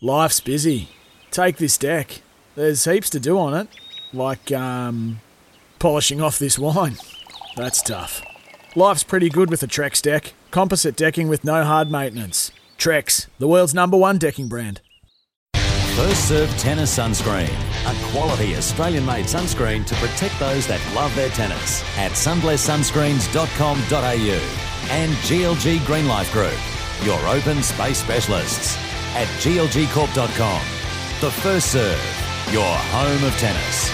Life's busy. Take this deck. There's heaps to do on it. Like, um, polishing off this wine. That's tough. Life's pretty good with a Trex deck. Composite decking with no hard maintenance. Trex, the world's number one decking brand. First Serve Tennis Sunscreen, a quality Australian made sunscreen to protect those that love their tennis at sunblesssunscreens.com.au and GLG Green Life Group, your open space specialists at glgcorp.com. The First Serve, your home of tennis.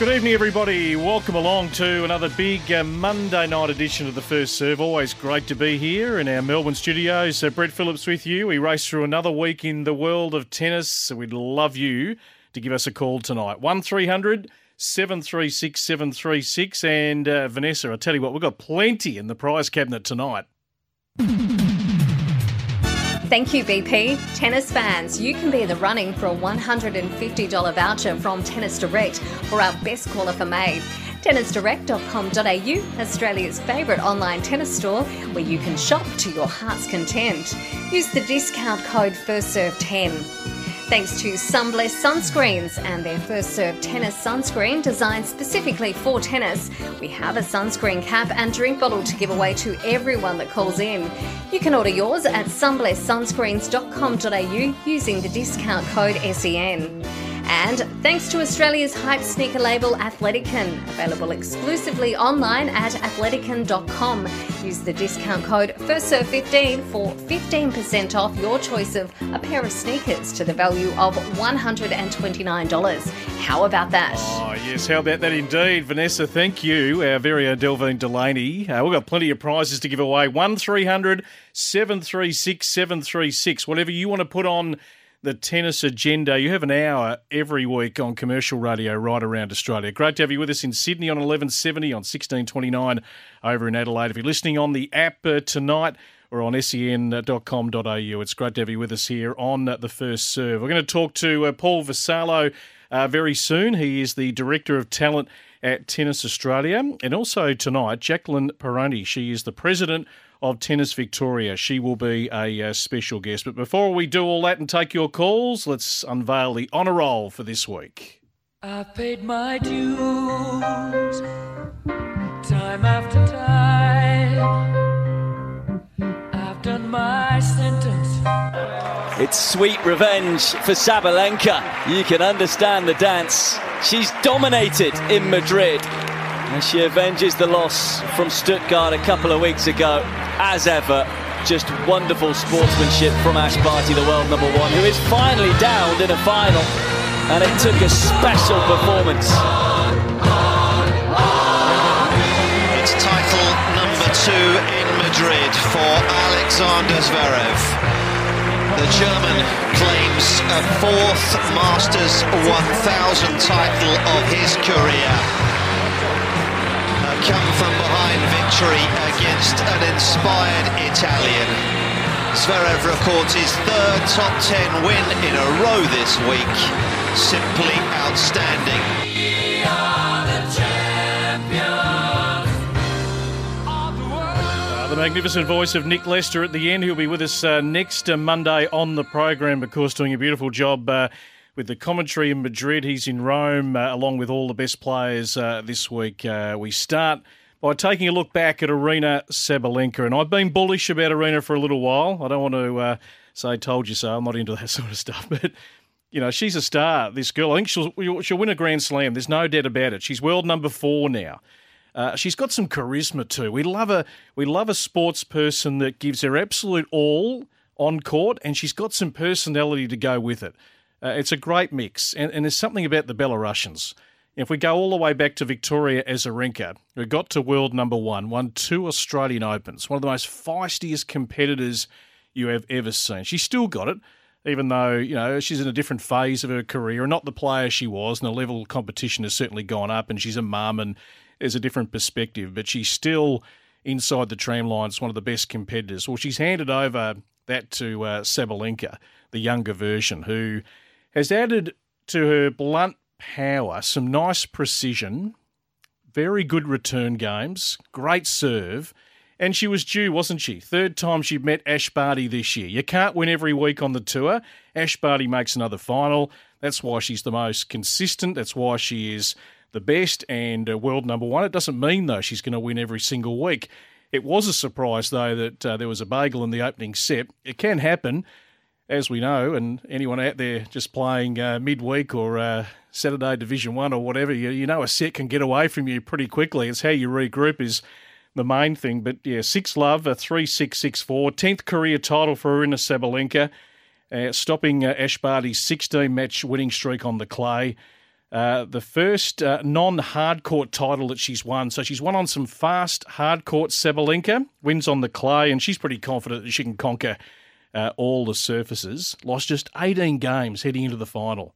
Good evening, everybody. Welcome along to another big uh, Monday night edition of the First Serve. Always great to be here in our Melbourne studios. Uh, Brett Phillips with you. We race through another week in the world of tennis. So we'd love you to give us a call tonight. 1300 736 736. And uh, Vanessa, I tell you what, we've got plenty in the prize cabinet tonight. Thank you, BP. Tennis fans, you can be in the running for a $150 voucher from Tennis Direct for our best caller for May. TennisDirect.com.au, Australia's favourite online tennis store where you can shop to your heart's content. Use the discount code FIRSTSERVE10. Thanks to Sunbless Sunscreens and their First Serve Tennis Sunscreen designed specifically for tennis. We have a sunscreen cap and drink bottle to give away to everyone that calls in. You can order yours at sunblesssunscreens.com.au using the discount code SEN. And thanks to Australia's hype sneaker label Athletican, available exclusively online at athleticon.com. Use the discount code FIRSTSERVE15 for 15% off your choice of a pair of sneakers to the value of $129. How about that? Oh, yes, how about that indeed? Vanessa, thank you, our very own Delvine Delaney. Uh, we've got plenty of prizes to give away. 1300 736 736. Whatever you want to put on the tennis agenda. You have an hour every week on commercial radio right around Australia. Great to have you with us in Sydney on 1170, on 1629 over in Adelaide. If you're listening on the app uh, tonight, or on sen.com.au. It's great to have you with us here on the first serve. We're going to talk to uh, Paul Vassallo uh, very soon. He is the Director of Talent at Tennis Australia. And also tonight, Jacqueline Prione. She is the President of Tennis Victoria. She will be a uh, special guest. But before we do all that and take your calls, let's unveil the honour roll for this week. I've paid my dues time after time. I've done my sentence. It's sweet revenge for Sabalenka. You can understand the dance. She's dominated in Madrid. And she avenges the loss from Stuttgart a couple of weeks ago. As ever, just wonderful sportsmanship from Ash Barty, the world number one, who is finally downed in a final. And it took a special performance. It's title number two in Madrid for Alexander Zverev. The German claims a fourth Masters 1000 title of his career. Come from behind victory against an inspired Italian. Zverev records his third top 10 win in a row this week. Simply outstanding. Uh, the magnificent voice of Nick Lester at the end, He'll be with us uh, next uh, Monday on the program, of course, doing a beautiful job uh, with the commentary in Madrid. He's in Rome, uh, along with all the best players uh, this week. we start by taking a look back at Aryna Sabalenka, and I've been bullish about Aryna for a little while. I don't want to say "told you so." I'm not into that sort of stuff, but you know, she's a star. This girl, I think she'll she'll win a Grand Slam. There's no doubt about it. She's world number four now. Uh, she's got some charisma too. We love a we love a sports person that gives her absolute all on court, and she's got some personality to go with it. Uh, it's a great mix, and, and there's something about the Belarusians. If we go all the way back to Victoria Azarenka, who got to world number one, won two Australian Opens, one of the most feistiest competitors you have ever seen. She's still got it. even though, you know, she's in a different phase of her career and not the player she was, and the level of competition has certainly gone up, and she's a mum and there's a different perspective, but she's still inside the tram lines, one of the best competitors. Well, she's handed over that to uh, Sabalenka, the younger version, who has added to her blunt power some nice precision, very good return games, great serve. And she was due, wasn't she? Third time she met Ash Barty this year. You can't win every week on the tour. Ash Barty makes another final. That's why she's the most consistent. That's why she is the best and uh, world number one. It doesn't mean, though, she's going to win every single week. It was a surprise, though, that uh, there was a bagel in the opening set. It can happen, as we know, and anyone out there just playing uh, midweek or uh, Saturday Division One or whatever, you, you know a set can get away from you pretty quickly. It's how you regroup is the main thing. But yeah, six love, a three six six four, tenth career title for Aryna Sabalenka, uh, stopping uh, sixteen match winning streak on the clay. Uh, the first uh, non hard court title that she's won. So she's won on some fast hard court Sabalenka, wins on the clay, and she's pretty confident that she can conquer uh, all the surfaces. Lost just 18 games heading into the final.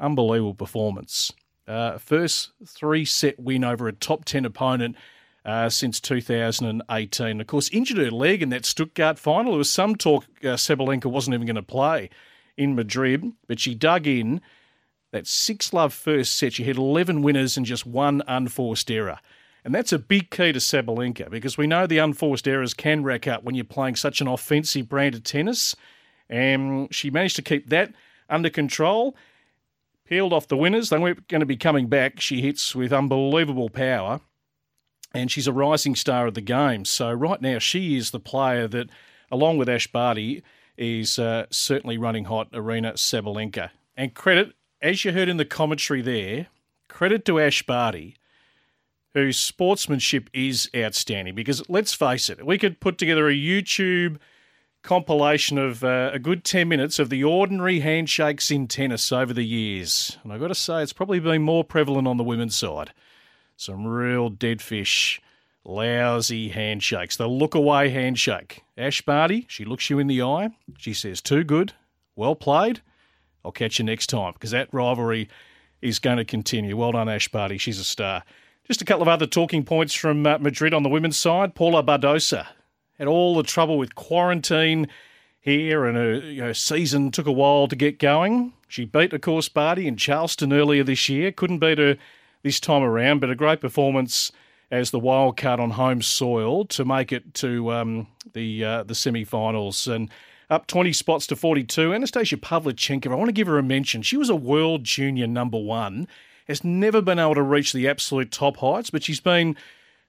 Unbelievable performance. Uh, first three set win over a top 10 opponent uh, since 2018. Of course, injured her leg in that Stuttgart final. There was some talk uh, Sabalenka wasn't even going to play in Madrid, but she dug in. That six love first set, she had 11 winners and just one unforced error. And that's a big key to Sabalenka because we know the unforced errors can rack up when you're playing such an offensive brand of tennis. And she managed to keep that under control, peeled off the winners. They weren't going to be coming back. She hits with unbelievable power and she's a rising star of the game. So right now, she is the player that, along with Ash Barty, is uh, certainly running hot. Aryna Sabalenka, and credit, as you heard in the commentary there, credit to Ash Barty, whose sportsmanship is outstanding. Because let's face it, we could put together a YouTube compilation of uh, a good 10 minutes of the ordinary handshakes in tennis over the years. And I've got to say, it's probably been more prevalent on the women's side some real dead fish, lousy handshakes. The look away handshake. Ash Barty, she looks you in the eye. She says, Too good. Well played. I'll catch you next time because that rivalry is going to continue. Well done, Ash Barty. She's a star. Just a couple of other talking points from uh, Madrid on the women's side. Paula Badosa had all the trouble with quarantine here, and her, her season took a while to get going. She beat, of course, Barty in Charleston earlier this year. Couldn't beat her this time around, but a great performance as the wild card on home soil to make it to um, the uh, the semi-finals and up 20 spots to 42. Anastasia Pavlyuchenkova, I want to give her a mention. She was a world junior number one, has never been able to reach the absolute top heights, but she's been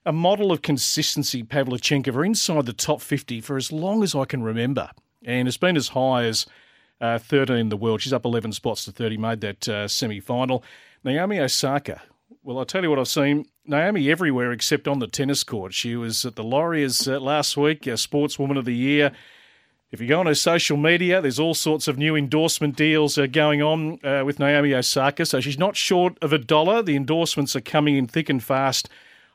a model of consistency, Pavlyuchenkova, inside the top 50 for as long as I can remember, and it's been as high as uh, 13 in the world. She's up 11 spots to 30, made that uh, semi final. Naomi Osaka well, I'll tell you what I've seen. Naomi everywhere except on the tennis court. She was at the Laureus uh, last week, uh, Sportswoman of the Year. If you go on her social media, there's all sorts of new endorsement deals uh, going on uh, with Naomi Osaka. So she's not short of a dollar. The endorsements are coming in thick and fast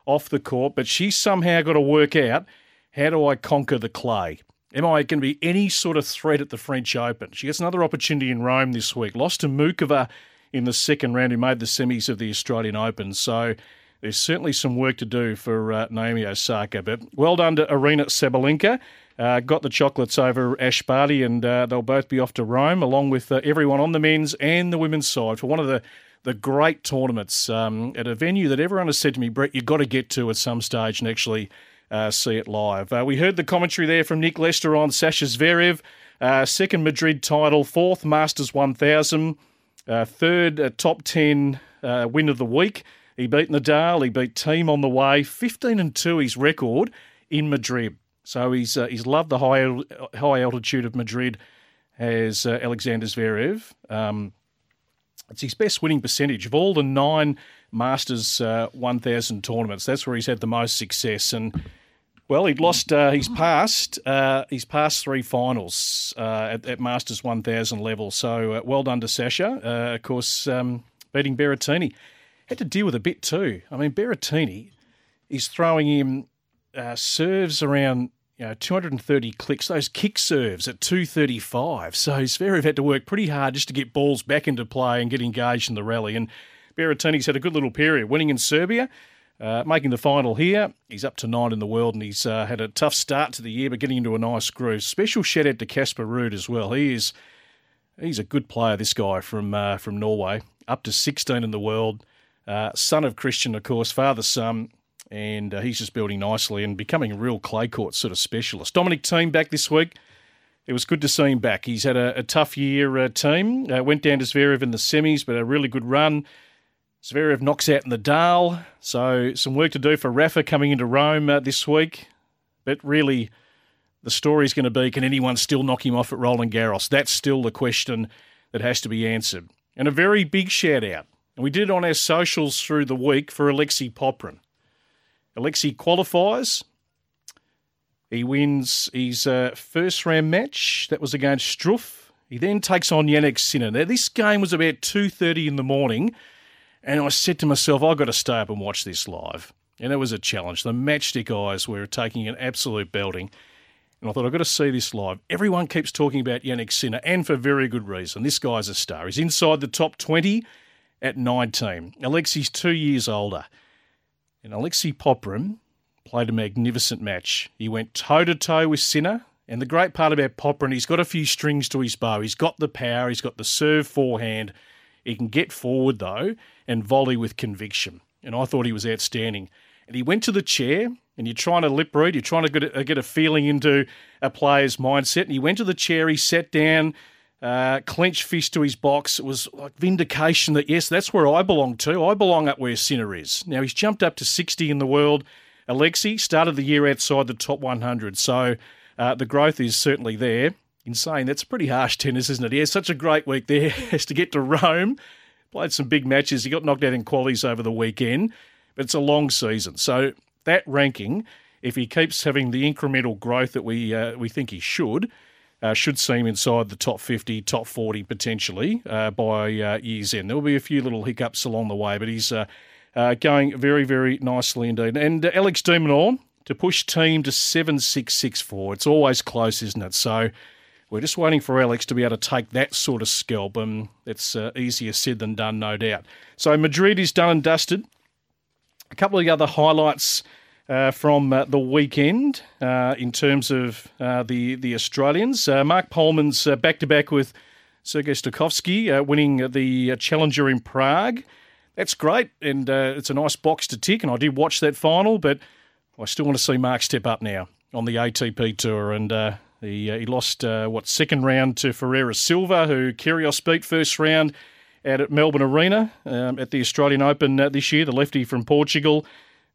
off the court, but she's somehow got to work out how do I conquer the clay? Am I going to be any sort of threat at the French Open? She gets another opportunity in Rome this week. Lost to Muchova in the second round who made the semis of the Australian Open. So there's certainly some work to do for uh, Naomi Osaka. But well done to Aryna Sabalenka. Uh, got the chocolates over Ash Barty, and uh, they'll both be off to Rome, along with uh, everyone on the men's and the women's side for one of the the great tournaments um, at a venue that everyone has said to me, Brett, you've got to get to at some stage and actually uh, see it live. Uh, we heard the commentary there from Nick Lester on Sasha Zverev, uh, second Madrid title, fourth Masters 1000. Uh, third top 10 uh, win of the week. He beat Nadal, he beat Thiem on the way. 15 and 2 his record in Madrid. So he's uh, he's loved the high high altitude of Madrid as uh, Alexander Zverev. Um, it's his best winning percentage of all the nine Masters uh, 1000 tournaments. That's where he's had the most success and well, he'd lost. Uh, he's passed. Uh, he's passed three finals uh, at, at, Masters 1000 level. So uh, well done to Sasha. Uh, of course, um, beating Berrettini. Had to deal with a bit too. I mean, Berrettini is throwing him uh, serves around you know, 230 clicks, those kick serves at 235. So Zverev had to work pretty hard just to get balls back into play and get engaged in the rally. And Berrettini's had a good little period, winning in Serbia, uh, making the final here. He's up to nine in the world and he's uh, had a tough start to the year, but getting into a nice groove. Special shout out to Casper Ruud as well. He is he's a good player, this guy from uh, from Norway, up to 16 in the world. Uh, son of Christian, of course, father son, and uh, he's just building nicely and becoming a real clay court sort of specialist. Dominic Thiem back this week. It was good to see him back. He's had a, a tough year, uh, Thiem. Uh, went down to Zverev in the semis, but a really good run. Zverev knocks out Nadal, so some work to do for Rafa coming into Rome uh, this week. But really, the story is going to be can anyone still knock him off at Roland Garros? That's still the question that has to be answered. And a very big shout out. And we did it on our socials through the week for Alexei Popyrin. Alexei qualifies. He wins his uh, first round match. That was against Struff. He then takes on Jannik Sinner. Now, this game was about 2.30 in the morning, and I said to myself, I've got to stay up and watch this live. And it was a challenge. The matchstick eyes were taking an absolute belting. And I thought, I've got to see this live. Everyone keeps talking about Jannik Sinner, and for very good reason. This guy's a star. He's inside the top 20 at 19. Alexei's two years older. And Alexei Popyrin played a magnificent match. He went toe to toe with Sinner. And the great part about Popyrin, he's got a few strings to his bow. He's got the power, he's got the serve forehand. He can get forward, though, and volley with conviction. And I thought he was outstanding. And he went to the chair, and you're trying to lip read, you're trying to get a, get a feeling into a player's mindset. And he went to the chair, he sat down, uh, clenched fist to his box. It was like vindication that, yes, that's where I belong to. I belong up where Sinner is. Now, he's jumped up to 60 in the world. Alexei started the year outside the top 100, so uh, the growth is certainly there. In saying that's pretty harsh tennis, isn't it? He has such a great week there. has to get to Rome, played some big matches. He got knocked out in qualies over the weekend, but it's a long season. So that ranking, if he keeps having the incremental growth that we uh, we think he should, uh, should see him inside the top 50, top 40 potentially uh, by uh, year's end. There will be a few little hiccups along the way, but he's uh, uh, going very, very nicely indeed. And Alex de Minaur to push Thiem to 7-6-6-4. It's always close, isn't it? So we're just waiting for Alex to be able to take that sort of scalp, and it's easier said than done, no doubt. So Madrid is done and dusted. A couple of the other highlights uh, from uh, the weekend uh, in terms of uh, the the Australians. Uh, Marc Polmans back to back with Sergei Stakhovsky, winning the Challenger in Prague. That's great, and it's a nice box to tick. And I did watch that final, but I still want to see Mark step up now on the ATP tour. And he he lost what second round to Ferreira Silva, who Kyrgios beat first round out at Melbourne Arena um, at the Australian Open this year. The lefty from Portugal.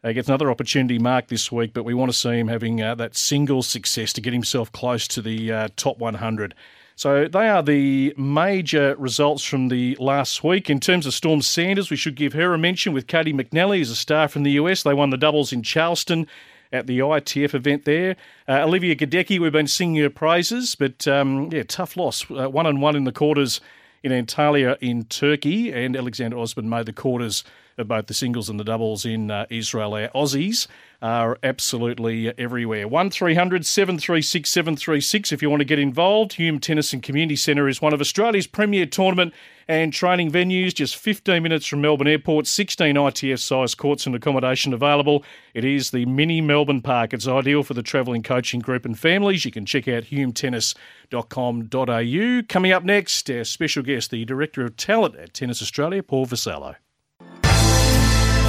Uh, gets another opportunity Marc this week, but we want to see him having uh, that single success to get himself close to the uh, top 100. So they are the major results from the last week. In terms of Storm Sanders, we should give her a mention with Caty McNally as a star from the US. They won the doubles in Charleston at the ITF event there. Uh, Olivia Gadecki, we've been singing her praises, but um, yeah, tough loss. Uh, one and one in the quarters in Antalya in Turkey, and Alexander Osman made the quarters both the singles and the doubles in uh, Israel. Our Aussies are absolutely everywhere. 1300 736 736 if you want to get involved. Hume Tennis and Community Centre is one of Australia's premier tournament and training venues, just 15 minutes from Melbourne Airport, 16 ITF sized courts and accommodation available. It is the mini Melbourne Park. It's ideal for the travelling coaching group and families. You can check out humetennis.com.au. Coming up next, our special guest, the Director of Talent at Tennis Australia, Paul Vassallo.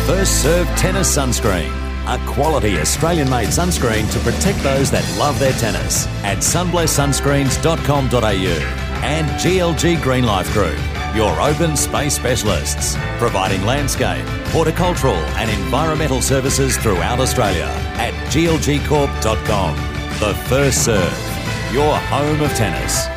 First Serve Tennis Sunscreen. A quality Australian made sunscreen to protect those that love their tennis at sunblesssunscreens.com.au and GLG Green Life Group, your open space specialists, providing landscape, horticultural and environmental services throughout Australia at glgcorp.com. The First Serve, your home of tennis.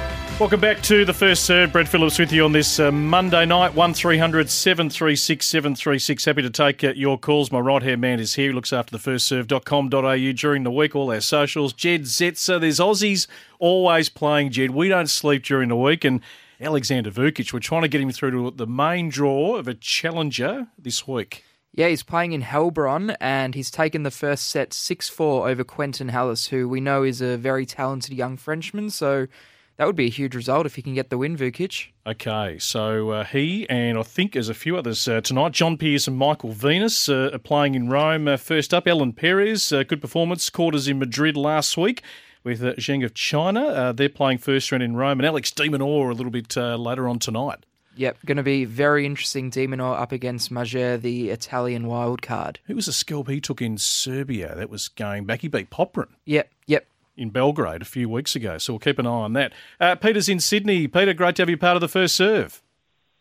Welcome back to the first serve. Brett Phillips with you on this uh, Monday night, 1300 736 736. Happy to take uh, your calls. My right hand man is here. He looks after the first serve.com.au during the week, all our socials. Jed Zetzer, there's Aussies always playing, Jed. We don't sleep during the week. And Alexander Vukic, we're trying to get him through to the main draw of a challenger this week. Yeah, he's playing in Heilbronn and he's taken the first set 6 4 over Quentin Halys, who we know is a very talented young Frenchman. So that would be a huge result if he can get the win, Vukic. Okay, so uh, he and I think there's a few others uh, tonight. John Peers and Michael Venus uh, are playing in Rome. Uh, first up, Ellen Perez, uh, good performance, quarters in Madrid last week with uh, Zheng of China. Uh, they're playing first round in Rome, and Alex de Minaur a little bit later on tonight. Yep, going to be very interesting. de Minaur up against Mager, the Italian wild card. Who was the scalp he took in Serbia? That was going back. He beat Popyrin. Yep, yep. In Belgrade a few weeks ago, so we'll keep an eye on that. Uh, Peter's in Sydney. Peter, great to have you part of the first serve.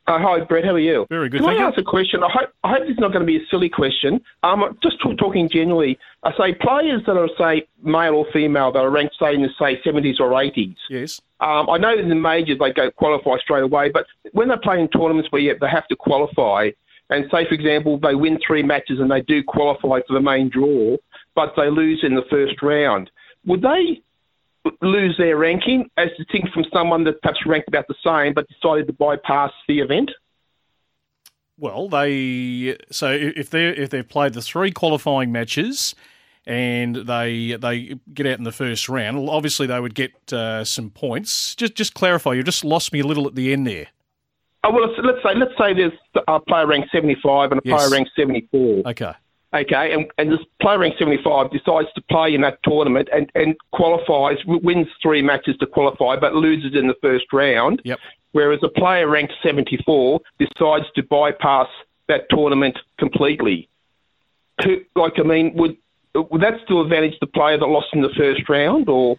Uh, hi, Brett. How are you? Very good. Can I you. ask a question? I hope, I hope this is not going to be a silly question. Um, just t- talking generally, I say players that are, say, male or female that are ranked, say, in the, say, 70s or 80s. Yes. Um, I know in the majors they go qualify straight away, but when they play in tournaments where they have to qualify, and say, for example, they win three matches and they do qualify for the main draw, but they lose in the first round, would they lose their ranking as distinct from someone that perhaps ranked about the same but decided to bypass the event? Well, they so if they if they've played the three qualifying matches and they they get out in the first round, obviously they would get uh, some points. Just just clarify, you just lost me a little at the end there. Oh, well, let's, let's say let's say there's a player ranked 75 and a Yes. player ranked 74. Okay. Okay, and, and this player ranked 75 decides to play in that tournament and, and qualifies, wins three matches to qualify, but loses in the first round. Yep. Whereas a player ranked 74 decides to bypass that tournament completely. Like, I mean, would would that still advantage the player that lost in the first round, or?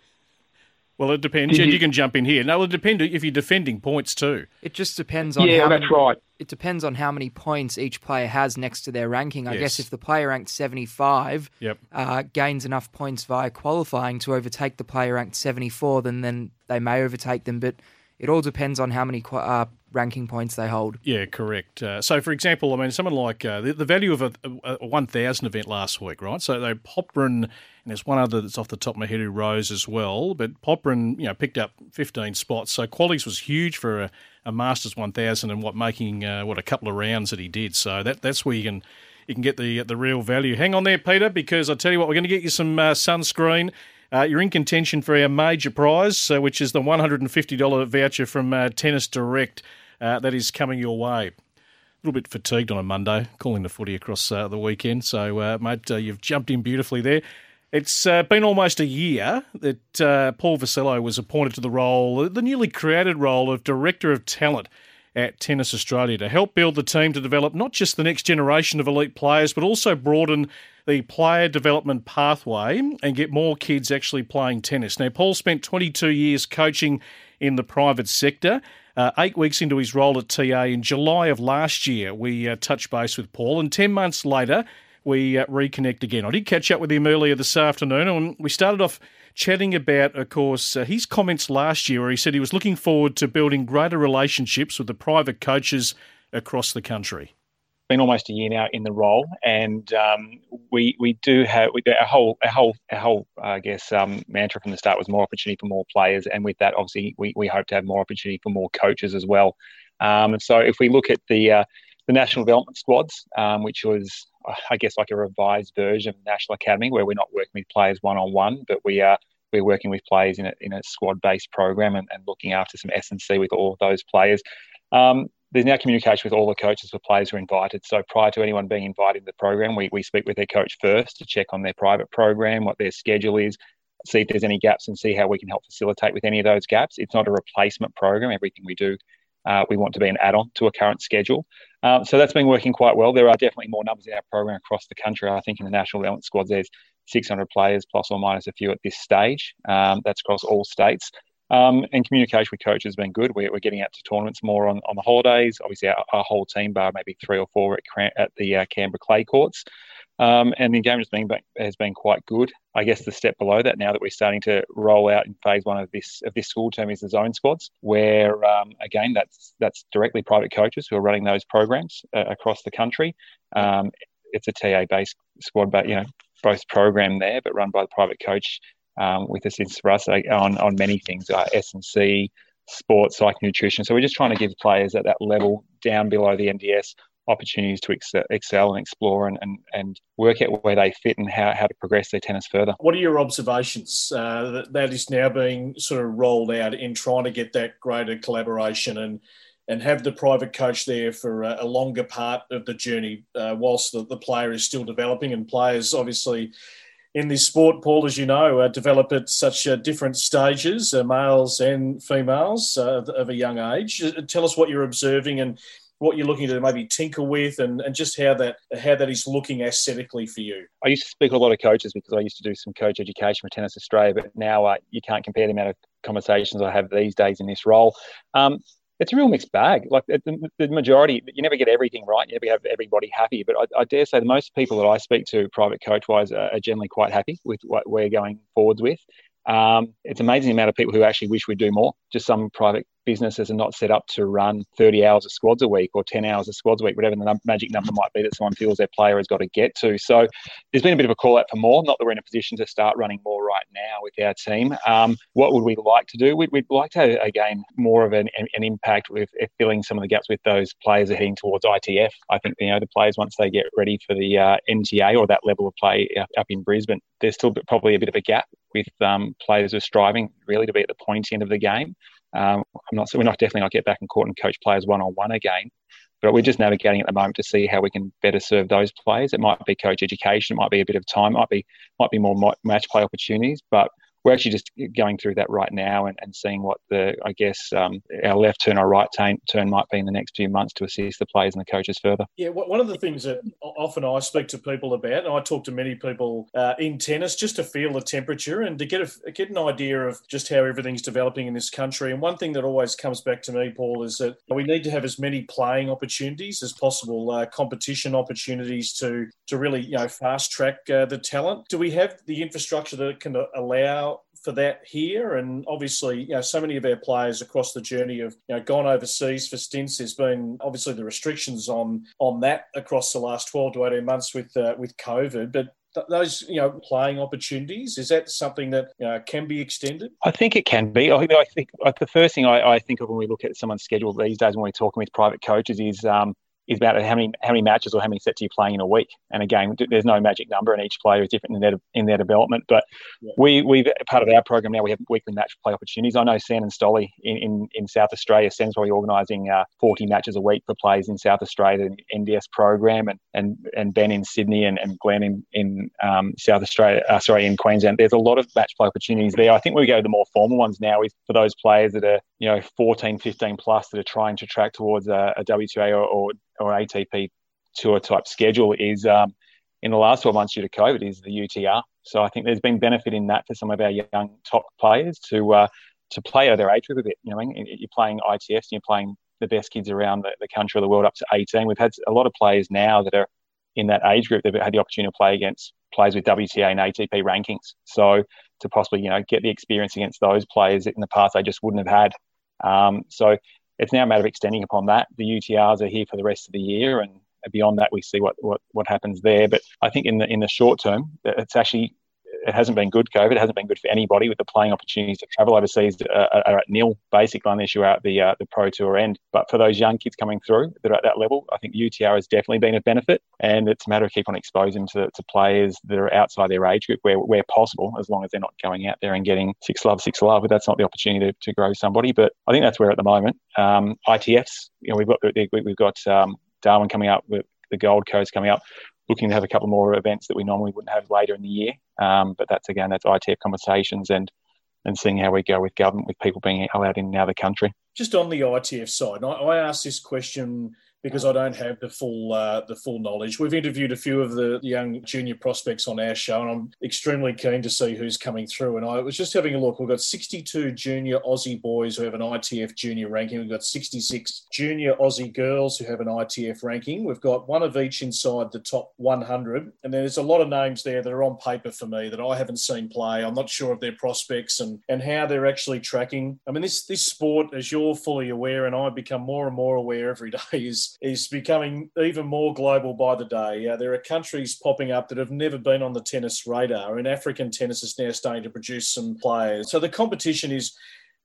Well, it depends. Did you- you can jump in here. No, it'll depend if you're defending points too. It just depends on Yeah, how that's many, right. It depends on how many points each player has next to their ranking. I Yes. guess if the player ranked 75 Yep. uh, gains enough points via qualifying to overtake the player ranked 74, then then they may overtake them. But it all depends on how many uh, ranking points they hold. Yeah, correct. Uh, so, for example, I mean, someone like uh, the, the value of a, a, a 1,000 event last week, right? So they Popyrin, and there's one other that's off the top of my head who rose as well, but Popyrin, you know, picked up 15 spots. So qualities was huge for a, a Masters 1,000 and what making uh, what a couple of rounds that he did. So that that's where you can you can get the the real value. Hang on there, Peter, because I tell you what, we're going to get you some uh, sunscreen. Uh, you're in contention for our major prize, uh, which is the $150 voucher from uh, Tennis Direct. Uh, that is coming your way. A little bit fatigued on a Monday, calling the footy across uh, the weekend. So, uh, mate, you've jumped in beautifully there. It's been almost a year that Paul Vassallo was appointed to the role, the newly created role of Director of Talent at Tennis Australia to help build the team to develop not just the next generation of elite players, but also broaden the player development pathway and get more kids actually playing tennis. Now, Paul spent 22 years coaching in the private sector. Uh, eight weeks into his role at TA in July of last year, we uh, touched base with Paul, and 10 months later, we uh, reconnect again. I did catch up with him earlier this afternoon, and we started off chatting about, of course, uh, his comments last year where he said he was looking forward to building greater relationships with the private coaches across the country. Been almost a year now in the role, and um, we we do have we, our whole our whole our whole I guess um, mantra from the start was more opportunity for more players, and with that, obviously, we, we hope to have more opportunity for more coaches as well. Um, and so, if we look at the uh, the national development squads, um, which was I guess like a revised version of National Academy, where we're not working with players one on one, but we are we're working with players in a in a squad based program and, and looking after some S and C with all of those players. Um, there's now communication with all the coaches for players who are invited. So prior to anyone being invited to the program, we, we speak with their coach first to check on their private program, what their schedule is, see if there's any gaps and see how we can help facilitate with any of those gaps. It's not a replacement program. Everything we do, uh, we want to be an add-on to a current schedule. Um, so that's been working quite well. There are definitely more numbers in our program across the country. I think in the national development squads, there's 600 players plus or minus a few at this stage. Um, that's across all states. Um, and communication with coaches has been good. We're, we're getting out to tournaments more on, on the holidays. Obviously, our, our whole team, bar maybe three or four at, at the uh, Canberra clay courts. Um, and the engagement has been, has been quite good. I guess the step below that, now that we're starting to roll out in phase one of this of this school term, is the zone squads, where um, again that's that's directly private coaches who are running those programs uh, across the country. Um, it's a TA based squad, but you know both program there, but run by the private coach um, with assistance for us on on many things, uh, S and C, sports, psych nutrition. So we're just trying to give players at that level down below the NDS opportunities to excel, excel and explore and, and, and work out where they fit and how, how to progress their tennis further. What are your observations uh, that, that is now being sort of rolled out in trying to get that greater collaboration and and have the private coach there for a, a longer part of the journey uh, whilst the, the player is still developing and players obviously in this sport, Paul, as you know, uh, develop at such uh, different stages, uh, males and females uh, of a young age. Uh, tell us what you're observing and what you're looking to maybe tinker with, and, and just how that how that is looking aesthetically for you. I used to speak with a lot of coaches because I used to do some coach education for Tennis Australia, but now uh, you can't compare the amount of conversations I have these days in this role. Um, it's a real mixed bag. Like the, the, majority, you never get everything right. You never have everybody happy. But I, I dare say the most people that I speak to, private coach wise, are, are generally quite happy with what we're going forwards with. Um, it's amazing the amount of people who actually wish we'd do more. Just some private businesses are not set up to run 30 hours of squads a week or 10 hours of squads a week, whatever the num- magic number might be that someone feels their player has got to get to. So there's been a bit of a call out for more. Not that we're in a position to start running more right now with our team. Um, what would we like to do? We'd, we'd like to, again, more of an, an impact with filling some of the gaps with those players are heading towards ITF. I think, you know, the players, once they get ready for the uh, NTA or that level of play up in Brisbane, there's still probably a bit of a gap with um, players who are striving really to be at the pointy end of the game. Um, I'm not, so we're not definitely not get back in court and coach players one on one again, but we're just navigating at the moment to see how we can better serve those players. It might be coach education, it might be a bit of time, might be might be more match play opportunities, but we're actually just going through that right now and, and seeing what the I guess um, our left turn or right turn, turn might be in the next few months to assist the players and the coaches further. Yeah, one of the things that often I speak to people about, and I talk to many people uh, in tennis, just to feel the temperature and to get a, get an idea of just how everything's developing in this country. And one thing that always comes back to me, Paul, is that we need to have as many playing opportunities as possible, uh, competition opportunities to to really you know fast track uh, the talent. Do we have the infrastructure that can allow for that here. And obviously, you know, so many of our players across the journey have you know gone overseas for stints. There's been obviously the restrictions on on that across the last 12 to 18 months with uh, with COVID, but those you know playing opportunities is that something that you know, can be extended i think it can be i think, the first thing I, I, think of when we look at someone's schedule these days when we're talking with private coaches is um, is about how many how many matches or how many sets you're you playing in a week. And again, there's no magic number, and each player is different in their in their development. But yeah. we we part of our program now we have weekly match play opportunities. I know San and Stolly in, in, in South Australia, San's probably organising uh, 40 matches a week for players in South Australia, the NDS program, and and and Ben in Sydney and, and Glenn in in um, South Australia, uh, sorry in Queensland. There's a lot of match play opportunities there. I think we go to the more formal ones now is for those players that are you know 14, 15 plus that are trying to track towards a, a WTA or, or or ATP tour type schedule is um, in the last 12 months due to COVID is the UTR. So I think there's been benefit in that for some of our young top players to uh, to play at their age group a bit. You know, you're playing ITFs, and you're playing the best kids around the, the country or the world up to 18. We've had a lot of players now that are in that age group that have had the opportunity to play against players with WTA and ATP rankings. So to possibly, you know, get the experience against those players in the past they just wouldn't have had. Um, so it's now a matter of extending upon that. The UTRs are here for the rest of the year, and beyond that, we see what, what, what happens there. But I think in the in the short term, it's actually it hasn't been good. COVID it hasn't been good for anybody with the playing opportunities to travel overseas uh, are at nil basically unless you're at the uh, the pro tour end. But for those young kids coming through that are at that level, I think UTR has definitely been a benefit, and it's a matter of keep on exposing to, to players that are outside their age group where where possible, as long as they're not going out there and getting six love, six love. But that's not the opportunity to, to grow somebody. But I think that's where at the moment um, ITFs, you know, we've got we've got um, Darwin coming up with the Gold Coast coming up looking to have a couple more events that we normally wouldn't have later in the year. Um, but that's again, that's ITF conversations and and seeing how we go with government with people being allowed in now the country. Just on the ITF side, I, I asked this question because I don't have the full uh, the full knowledge. We've interviewed a few of the young junior prospects on our show, and I'm extremely keen to see who's coming through. And I was just having a look. We've got 62 junior Aussie boys who have an ITF junior ranking. We've got 66 junior Aussie girls who have an ITF ranking. We've got one of each inside the top 100, and there's a lot of names there that are on paper for me that I haven't seen play. I'm not sure of their prospects and and how they're actually tracking. I mean, this this sport, as you're fully aware, and I become more and more aware every day, is is becoming even more global by the day. Uh, there are countries popping up that have never been on the tennis radar, and African tennis is now starting to produce some players. So the competition is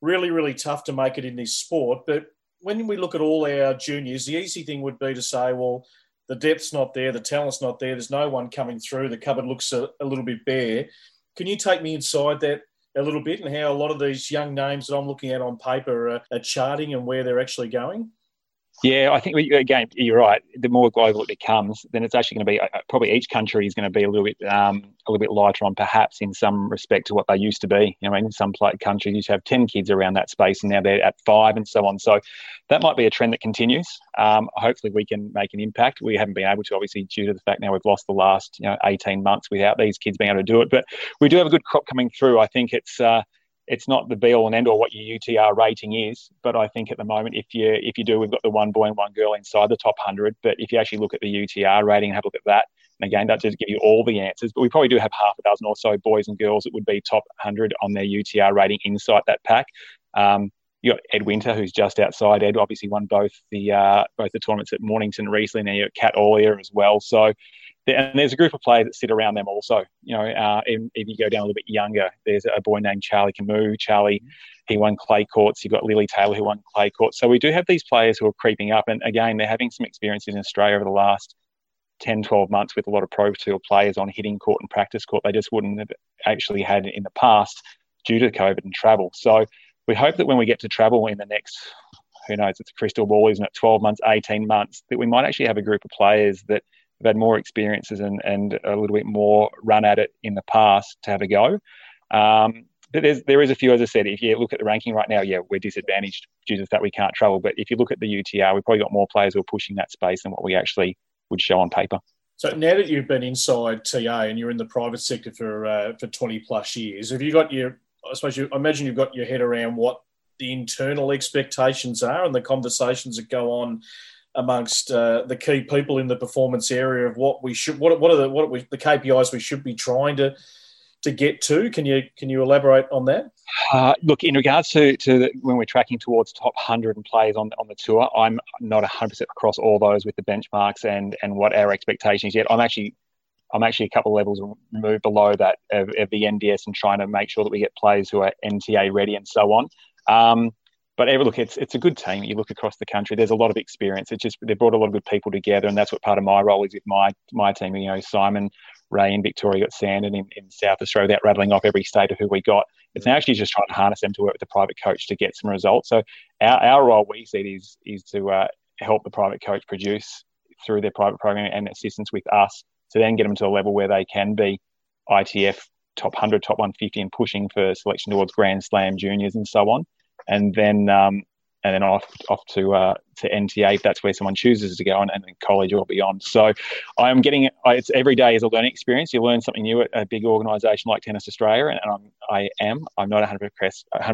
really, really tough to make it in this sport. But when we look at all our juniors, the easy thing would be to say, well, the depth's not there, the talent's not there, there's no one coming through, the cupboard looks a, a little bit bare. Can you take me inside that a little bit and how a lot of these young names that I'm looking at on paper are, are charting and where they're actually going? Yeah, I think again you're right. The more global it becomes, then it's actually going to be uh, probably each country is going to be a little bit um, a little bit lighter on perhaps in some respect to what they used to be. You know, in some countries you used to have ten kids around that space, and now they're at five and so on. So that might be a trend that continues. Um, hopefully, we can make an impact. We haven't been able to, obviously, due to the fact now we've lost the last you know 18 months without these kids being able to do it. But we do have a good crop coming through. I think it's. Uh, it's not the be all and end all what your UTR rating is, but I think at the moment, if you if you do, we've got the one boy and one girl inside the top hundred. But if you actually look at the UTR rating and have a look at that, and again, that doesn't give you all the answers. But we probably do have half a dozen or so boys and girls that would be top hundred on their UTR rating inside that pack. Um, you got Ed Winter, who's just outside. Ed obviously won both the uh, both the tournaments at Mornington recently. Now you got Kat Aulier as well. So and there's a group of players that sit around them also. You know, uh, if, if, you go down a little bit younger, there's a boy named Charlie Camus. Charlie, he won clay courts. You've got Lily Taylor who won clay courts. So we do have these players who are creeping up, and again, they're having some experiences in Australia over the last 10, 12 months with a lot of pro tour players on hitting court and practice court. They just wouldn't have actually had in the past due to COVID and travel. So we hope that when we get to travel in the next who knows, it's a crystal ball, isn't it? 12 months, 18 months, that we might actually have a group of players that have had more experiences and, and a little bit more run at it in the past to have a go. Um, but there's, there is a few, as I said, if you look at the ranking right now, yeah, we're disadvantaged due to the fact we can't travel. But if you look at the UTR, we've probably got more players who are pushing that space than what we actually would show on paper. So now that you've been inside TA and you're in the private sector for uh, for 20 plus years, have you got your? I suppose you. I imagine you've got your head around what the internal expectations are and the conversations that go on amongst uh, the key people in the performance area of what we should what what are the what are we, the KPIs we should be trying to to get to. Can you can you elaborate on that? Uh, look, in regards to, to the, when we're tracking towards top 100 and players on on the tour, I'm not 100% across all those with the benchmarks and and what our expectations yet. I'm actually I'm actually a couple of levels removed below that of, of the NDS and trying to make sure that we get players who are NTA ready and so on. Um, but look, it's it's a good team. You look across the country. There's a lot of experience. It's just they brought a lot of good people together, and that's what part of my role is with my my team. You know, Simon, Ray in Victoria, got Sandon in, in South Australia. Without rattling off every state of who we got, it's actually just trying to harness them to work with the private coach to get some results. So our, our role we see is is to uh, help the private coach produce through their private program and assistance with us to then get them to a level where they can be ITF top 100, top 150, and pushing for selection towards Grand Slam juniors and so on and then um, and then off off to uh, to NTA if that's where someone chooses to go and, and college or beyond. So I'm getting it's every day is a learning experience. You learn something new at a big organisation like Tennis Australia, and, and I'm I am I'm not 100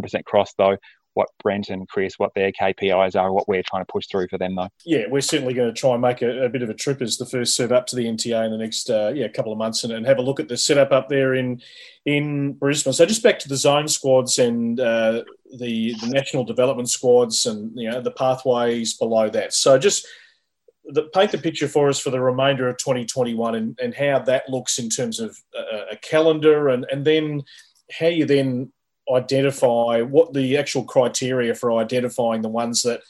percent cross though what Brent and Chris, what their KPIs are, what we're trying to push through for them, though. Yeah, we're certainly going to try and make a, a bit of a trip as the first serve up to the NTA in the next uh, yeah couple of months and, and, have a look at the setup up there in in Brisbane. So just back to the zone squads and uh, the the national development squads and you know the pathways below that. So just the, paint the picture for us for the remainder of 2021 and, and how that looks in terms of a, a calendar and and then how you then identify what the actual criteria for identifying the ones that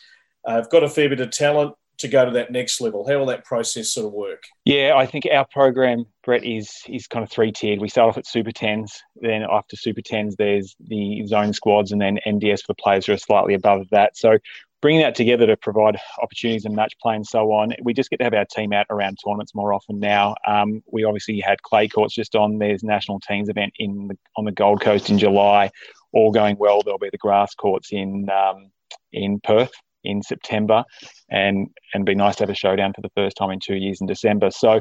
uh, have got a fair bit of talent to go to that next level? How will that process sort of work? Yeah, I think our program, Brett, is is kind of three tiered. We start off at Super Tens, then after Super Tens, there's the zone squads, and then NDS for the players who are slightly above that. So bringing that together to provide opportunities and match play and so on. We just get to have our team out around tournaments more often now. Um, we obviously had clay courts just on. There's national teams event in the, on the Gold Coast in July. All going well. There'll be the grass courts in um, in Perth in September, and and be nice to have a showdown for the first time in two years in December. So,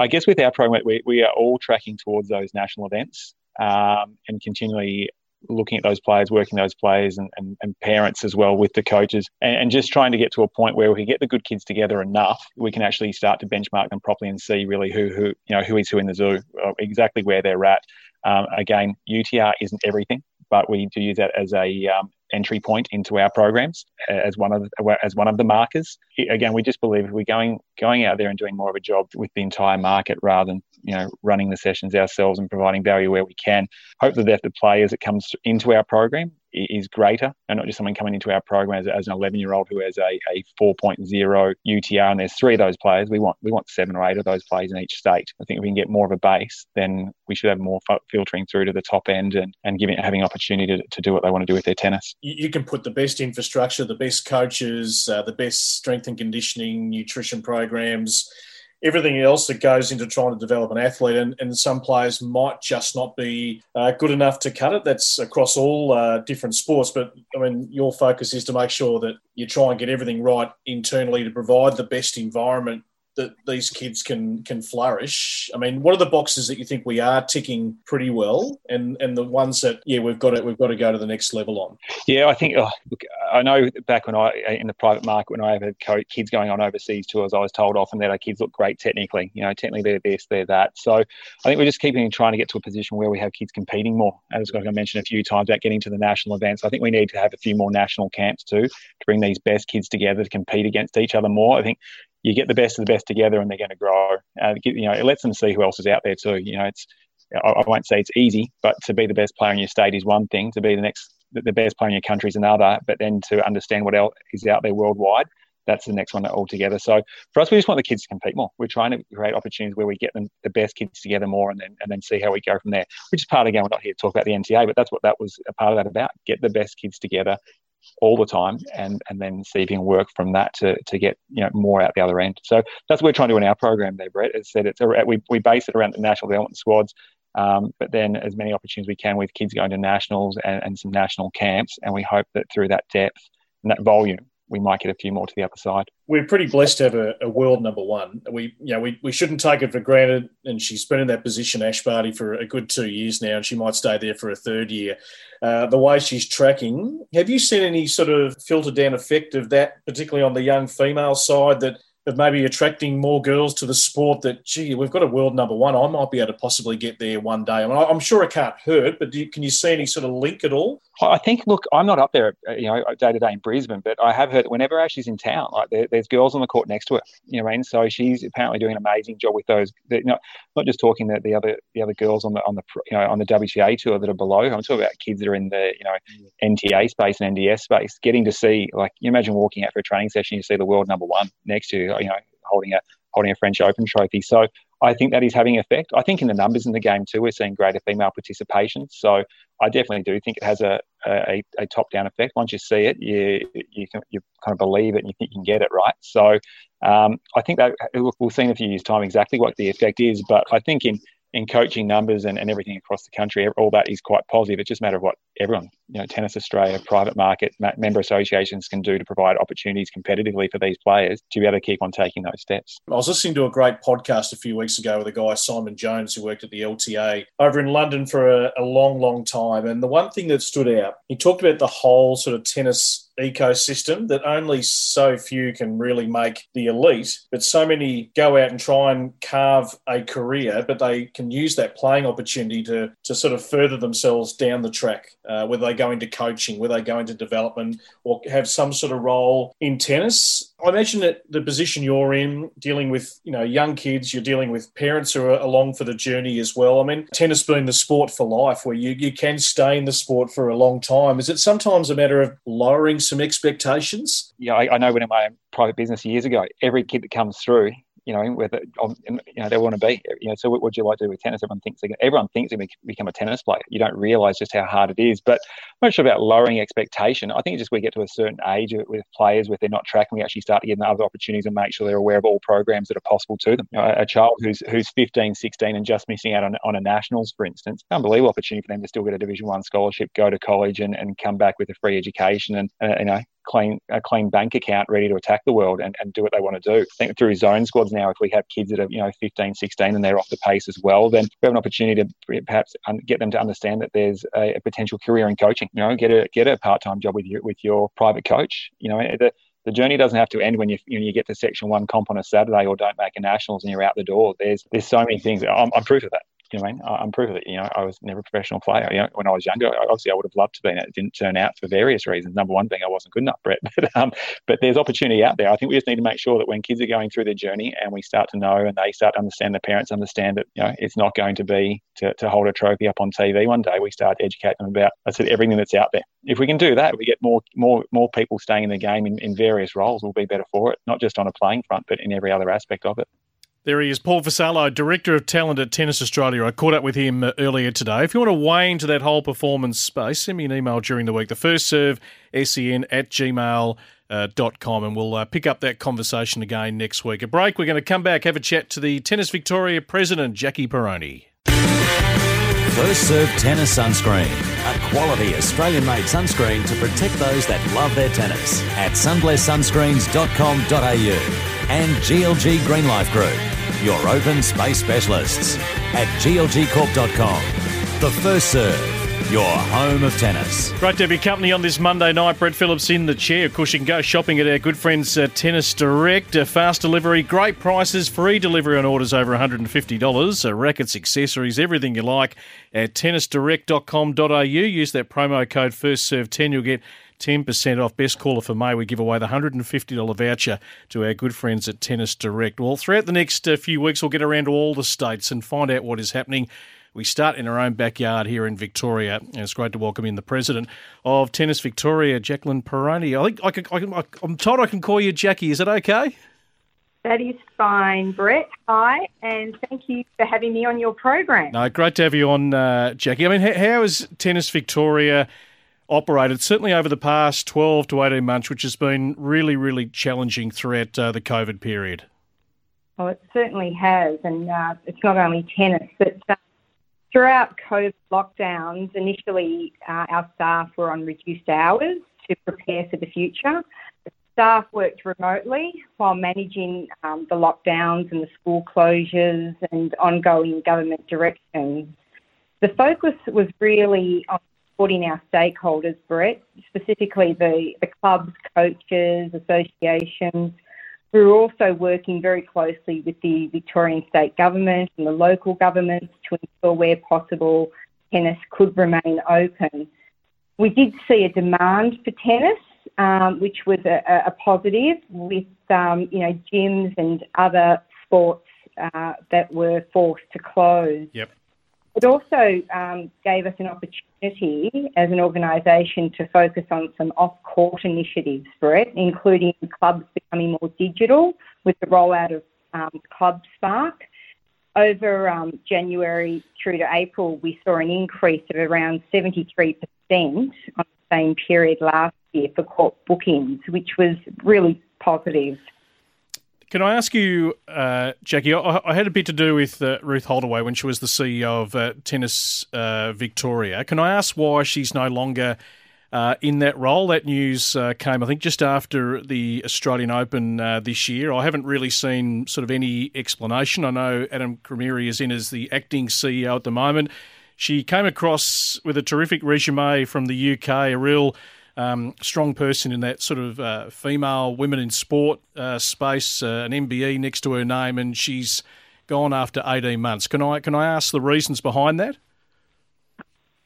I guess with our program, we, we are all tracking towards those national events um, and continually looking at those players, working those players, and, and, and parents as well with the coaches, and, and, just trying to get to a point where we can get the good kids together enough, we can actually start to benchmark them properly and see really who who you know who is who in the zoo, uh, exactly where they're at. Um, again, UTR isn't everything, but we do use that as a um, entry point into our programs as one of the, as one of the markers. Again, we just believe we're going going out there and doing more of a job with the entire market rather than you know running the sessions ourselves and providing value where we can. Hopefully, that the players that comes into our program is greater, and not just someone coming into our program as, as an 11 year old who has a, a 4.0 UTR. And there's three of those players. We want we want seven or eight of those players in each state. I think if we can get more of a base, then we should have more filtering through to the top end and, and giving having opportunity to, to do what they want to do with their tennis. You, you can put the best infrastructure, the best coaches, uh, the best strength and conditioning, nutrition programs everything else that goes into trying to develop an athlete. And, and some players might just not be uh, good enough to cut it. That's across all uh, different sports. But I mean, your focus is to make sure that you try and get everything right internally to provide the best environment that these kids can can flourish. I mean, what are the boxes that you think we are ticking pretty well, and and the ones that yeah we've got to we've got to go to the next level on? Yeah, I think oh, look, I know back when I in the private market when I had kids going on overseas tours, I was told often that our kids look great technically. You know, technically they're this, they're that. So I think we're just keeping trying to get to a position where we have kids competing more. As I mentioned a few times about getting to the national events, I think we need to have a few more national camps too to bring these best kids together to compete against each other more. I think you get the best of the best together and they're going to grow. Uh, you know, it lets them see who else is out there too. You know, it's I, won't say it's easy, but to be the best player in your state is one thing. To be the next, the best player in your country is another. But then to understand what else is out there worldwide, that's the next one altogether. So for us, we just want the kids to compete more. We're trying to create opportunities where we get them the best kids together more, and then and then see how we go from there. Which is part of game. We're not here to talk about the NTA, but that's what that was a part of that about. Get the best kids together, all the time and and then see if you can work from that to, to get you know more out the other end. So that's what we're trying to do in our program there brett. As said it's we, we base it around the national development squads um, but then as many opportunities we can with kids going to nationals and, and some national camps and we hope that through that depth and that volume we might get a few more to the other side. We're pretty blessed to have a, a, world number one. We, you know, we, we shouldn't take it for granted. And she's been in that position, Ash Barty, for a good two years now, and she might stay there for a third year. Uh, the way she's tracking, have you seen any sort of filtered down effect of that, particularly on the young female side, that of maybe attracting more girls to the sport that, gee, we've got a world number one. I might be able to possibly get there one day. I I'm sure it can't hurt, but you, can you see any sort of link at all? I think, look, I'm not up there, uh, you know, day to day in Brisbane, but I have heard that whenever she's in town, like there, there's girls on the court next to her, you know, and so she's apparently doing an amazing job with those. You know, not just talking the, the other the other girls on the on the you know on the WTA tour that are below. I'm talking about kids that are in the you know NTA space and NDS space, getting to see like you imagine walking out for a training session, you see the world number one next to you, you know, holding a holding a French Open trophy. So I think that is having effect. I think in the numbers in the game too, we're seeing greater female participation. So I definitely do think it has a a, a top down effect. Once you see it, you you can, you kind of believe it and you think you can get it right. So um, I think that we'll see in a few years' time exactly what the effect is. But I think in in coaching numbers and, and everything across the country, all that is quite positive. It's just a matter of what everyone, you know, Tennis Australia, private market, member associations can do to provide opportunities competitively for these players to be able to keep on taking those steps. I was listening to a great podcast a few weeks ago with a guy, Simon Jones, who worked at the LTA over in London for a, a long, long time. And the one thing that stood out, he talked about the whole sort of tennis ecosystem that only so few can really make the elite, but so many go out and try and carve a career, but they can use that playing opportunity to, to sort of further themselves down the track, uh, whether they go into coaching, whether they go into development, or have some sort of role in tennis. I imagine that the position you're in, dealing with you know young kids, you're dealing with parents who are along for the journey as well. I mean, tennis being the sport for life, where you, you can stay in the sport for a long time. Is it sometimes a matter of lowering some expectations? Yeah, I, I know when in my private business years ago, every kid that comes through, you know, whether um, you know they want to be. You know, so what would you like to do with tennis? Everyone thinks they everyone thinks they can become a tennis player. You don't realise just how hard it is. But I'm not sure about lowering expectation. I think just we get to a certain age with players where they're not tracking, we actually start to get other opportunities and make sure they're aware of all programs that are possible to them. You know, a child who's who's 15, 16 and just missing out on, on a nationals, for instance, unbelievable opportunity for them to still get a Division One scholarship, go to college, and, and come back with a free education and uh, you know clean a clean bank account ready to attack the world and, and do what they want to do. I think through zone squads now, if we have kids that are, you know, 15, 16 and they're off the pace as well, then we have an opportunity to perhaps get them to understand that there's a, a potential career in coaching. You know, get a get a part-time job with you with your private coach. You know, the, the journey doesn't have to end when you know, you get to section one comp on a Saturday or don't make a nationals and you're out the door. There's there's so many things. I'm, I'm proof of that. You know, I mean, I'm proof of it. You know, I was never a professional player. You know, when I was younger, obviously I would have loved to be. It didn't turn out for various reasons. Number one being I wasn't good enough, Brett. But um, but there's opportunity out there. I think we just need to make sure that when kids are going through their journey and we start to know and they start to understand, the parents understand that you know it's not going to be to, to hold a trophy up on TV one day. We start to educate them about I said everything that's out there. If we can do that, we get more more more people staying in the game in, in various roles. We'll be better for it, not just on a playing front, but in every other aspect of it. There he is, Paul Vassallo, Director of Talent at Tennis Australia. I caught up with him uh, earlier today. If you want to weigh into that whole performance space, send me an email during the week. The first serve, sen at gmail.com, uh, and we'll uh, pick up that conversation again next week. A break, we're going to come back, have a chat to the Tennis Victoria President, Jackie Prione. First Serve Tennis Sunscreen, a quality Australian made sunscreen to protect those that love their tennis at sunblesssunscreens.com.au and GLG Green Life Group, your open space specialists at glgcorp.com. The First Serve, your home of tennis. Great to have your company on this Monday night. Brett Phillips in the chair. Of course, you can go shopping at our good friends uh, Tennis Direct. Uh, fast delivery, great prices, free delivery on orders over $150. Uh, rackets, accessories, everything you like at tennisdirect.com.au. Use that promo code FIRSTSERVE10. You'll get 10% off. Best caller for May. We give away the $150 voucher to our good friends at Tennis Direct. Well, throughout the next uh, few weeks, we'll get around to all the states and find out what is happening. We start in our own backyard here in Victoria, and it's great to welcome in the president of Tennis Victoria, Jacqueline Prione. I think I can, I can, I'm told I can call you Jackie. Is it okay? That is fine, Brett. Hi, and thank you for having me on your program. No, great to have you on, uh, Jackie. I mean, how, how is Tennis Victoria? Operated, certainly over the past 12 to 18 months, which has been really, really challenging throughout uh, the COVID period? Well, it certainly has. And uh, it's not only tennis, but uh, throughout COVID lockdowns, initially uh, our staff were on reduced hours to prepare for the future. staff worked remotely while managing um, the lockdowns and the school closures and ongoing government directions. The focus was really on supporting our stakeholders, Brett, specifically the, the clubs, coaches, associations. We're also working very closely with the Victorian state government and the local governments to ensure where possible tennis could remain open. We did see a demand for tennis, um, which was a, a positive with um, you know gyms and other sports uh, that were forced to close. Yep. It also um, gave us an opportunity as an organisation to focus on some off court initiatives, Brett, including clubs becoming more digital with the rollout of um, Club Spark. Over um, January through to April, we saw an increase of around 73% on the same period last year for court bookings, which was really positive. Can I ask you, uh, Jackie? I, I, had a bit to do with uh, Ruth Holdaway when she was the CEO of uh, Tennis uh, Victoria. Can I ask why she's no longer uh, in that role? That news uh, came, I think, just after the Australian Open this year. I haven't really seen sort of any explanation. I know Adam Cremieri is in as the acting CEO at the moment. She came across with a terrific resume from the UK, a real um, strong person in that sort of uh, female women in sport uh, space, uh, an MBE next to her name, and she's gone after 18 months. Can I can I ask the reasons behind that?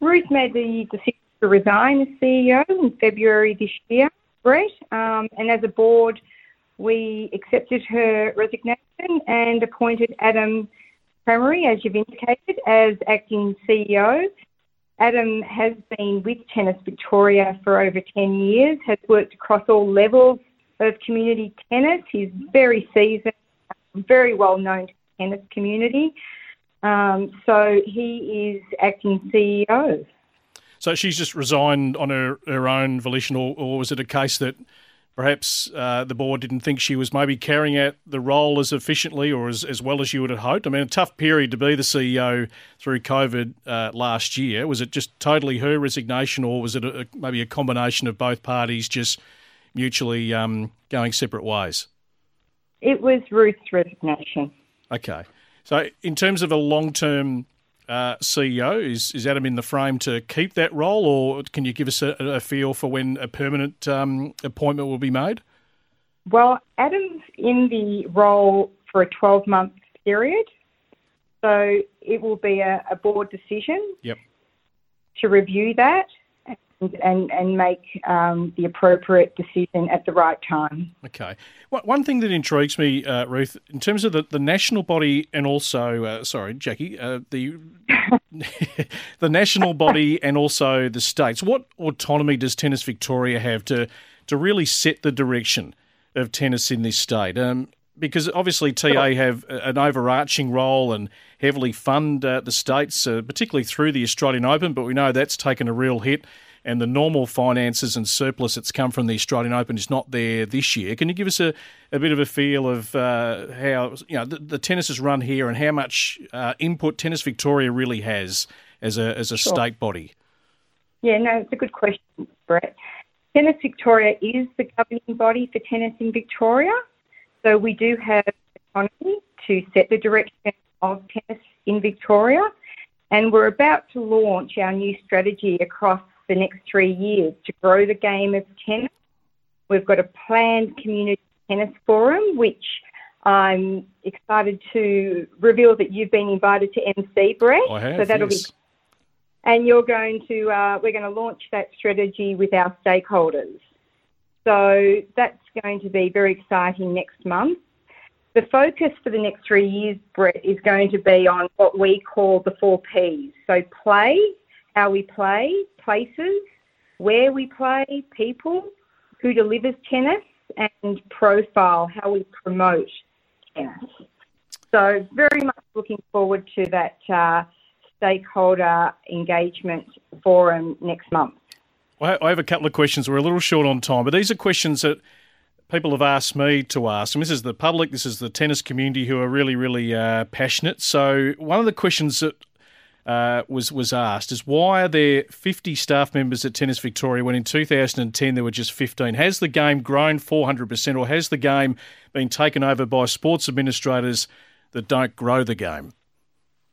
Ruth made the decision to resign as CEO in February this year, Brett, um, and as a board, we accepted her resignation and appointed Adam Cremieri, as you've indicated, as acting CEO. Adam has been with Tennis Victoria for over 10 years, has worked across all levels of community tennis. He's very seasoned, very well known to the tennis community. Um, so he is acting CEO. So she's just resigned on her, her own volition, or, or was it a case that perhaps uh, the board didn't think she was maybe carrying out the role as efficiently or as, as well as you would have hoped. I mean, a tough period to be the CEO through COVID uh, last year. Was it just totally her resignation, or was it a, maybe a combination of both parties just mutually um, going separate ways? It was Ruth's resignation. Okay. So, in terms of a long term uh, CEO. Is, is Adam in the frame to keep that role, or can you give us a, a feel for when a permanent um, appointment will be made? Well, Adam's in the role for a 12 month period. So it will be a, a board decision Yep. to review that and, and, make um, the appropriate decision at the right time. Okay. One- One thing that intrigues me, uh, Ruth, in terms of the, the national body and also, uh, sorry, Jackie, uh, the the national body and also the states. What autonomy does Tennis Victoria have to to really set the direction of tennis in this state? Um, because obviously TA have an overarching role and heavily fund uh, the states, uh, particularly through the Australian Open, but we know that's taken a real hit. And the normal finances and surplus that's come from the Australian Open is not there this year. Can you give us a, a bit of a feel of uh, how you know the, the tennis is run here and how much uh, input Tennis Victoria really has as a as a Sure. state body? Yeah, no, it's a good question, Brett. Tennis Victoria is the governing body for tennis in Victoria. So we do have autonomy to set the direction of tennis in Victoria. And we're about to launch our new strategy across the next three years to grow the game of tennis. We've got a planned community tennis forum, which I'm excited to reveal that you've been invited to MC, Brett. I have. so that'll yes. be and you're going to uh, we're going to launch that strategy with our stakeholders. So that's going to be very exciting next month. The focus for the next three years, Brett, is going to be on what we call the four Ps. So play, how we play, places, where we play, people, who delivers tennis, and profile, how we promote tennis. So very much looking forward to that uh, stakeholder engagement forum next month. I have a couple of questions. We're a little short on time, but these are questions that people have asked me to ask. And this is the public, this is the tennis community who are really, really uh, passionate. So one of the questions that uh, was was asked is why are there 50 staff members at Tennis Victoria when in 2010 there were just 15? Has the game grown 400%, or has the game been taken over by sports administrators that don't grow the game?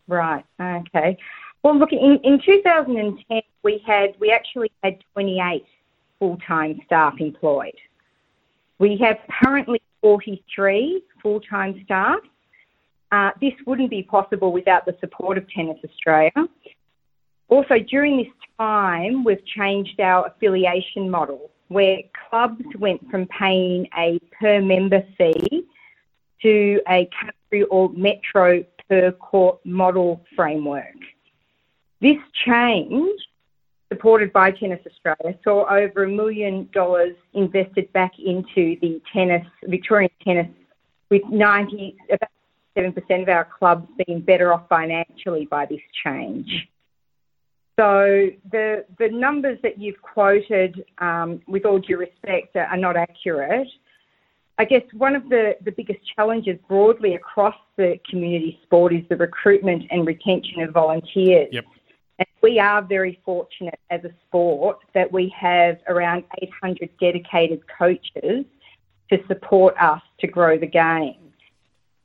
Right. Okay. Well, look, in, in 2010, we had we actually had 28 full-time staff employed. We have currently 43 full-time staff. Uh, this wouldn't be possible without the support of Tennis Australia. Also, during this time, we've changed our affiliation model where clubs went from paying a per member fee to a country or metro per court model framework. This change, supported by Tennis Australia, saw over a million dollars invested back into the tennis, Victorian tennis, with 90, about 7% of our clubs being better off financially by this change. So the the numbers that you've quoted, um, with all due respect, are, are not accurate. I guess one of the, the biggest challenges broadly across the community sport is the recruitment and retention of volunteers. Yep. And we are very fortunate as a sport that we have around 800 dedicated coaches to support us to grow the game.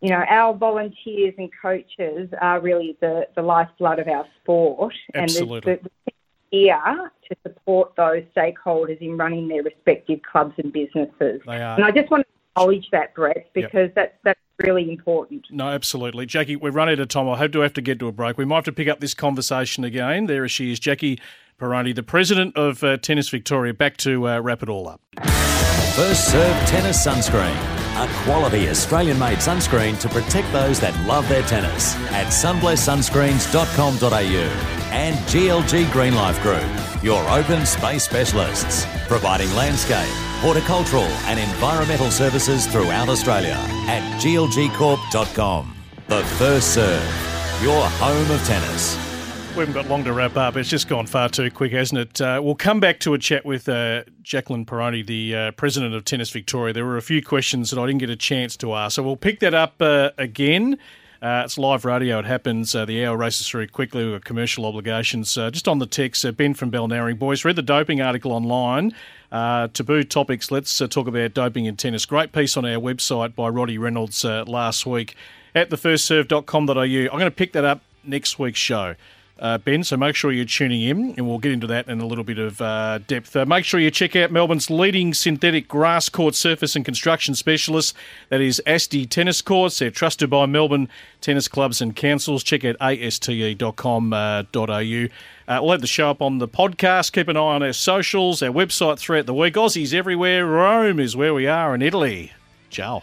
You know, our volunteers and coaches are really the, the lifeblood of our sport. Absolutely. And the, the here to support those stakeholders in running their respective clubs and businesses. They are. And I just want to acknowledge that, Brett, because that's, that's really important. No, absolutely. Jackie, we've run out of time. I hope to have to get to a break. We might have to pick up this conversation again. There she is, Jackie Prione, the president of uh, Tennis Victoria. Back to uh, wrap it all up. First Serve Tennis Sunscreen. A quality Australian made sunscreen to protect those that love their tennis at sunblesssunscreens.com.au and GLG Green Life Group, your open space specialists, providing landscape, horticultural and environmental services throughout Australia at glgcorp.com. The First Serve, your home of tennis. We haven't got long to wrap up. It's just gone far too quick, hasn't it? Uh, we'll come back to a chat with uh, Jacqueline Prione, the uh, president of Tennis Victoria. There were a few questions that I didn't get a chance to ask, so we'll pick that up uh, again. Uh, it's live radio. It happens. Uh, the hour races through quickly. We've got commercial obligations. Just on the text, Ben from Balnarring. Boys, read the doping article online. Taboo topics. Let's talk about doping in tennis. Great piece on our website by Roddy Reynolds last week at thefirstserve.com.au. I'm going to pick that up next week's show. Uh, Ben. So make sure you're tuning in, and we'll get into that in a little bit of uh, depth. Uh, make sure you check out Melbourne's leading synthetic grass court surface and construction specialist. That is Asti Tennis Courts. They're trusted by Melbourne tennis clubs and councils. Check out aste.com.au. Uh, we'll have the show up on the podcast. Keep an eye on our socials, our website throughout the week. Aussies everywhere. Rome is where we are in Italy. Ciao.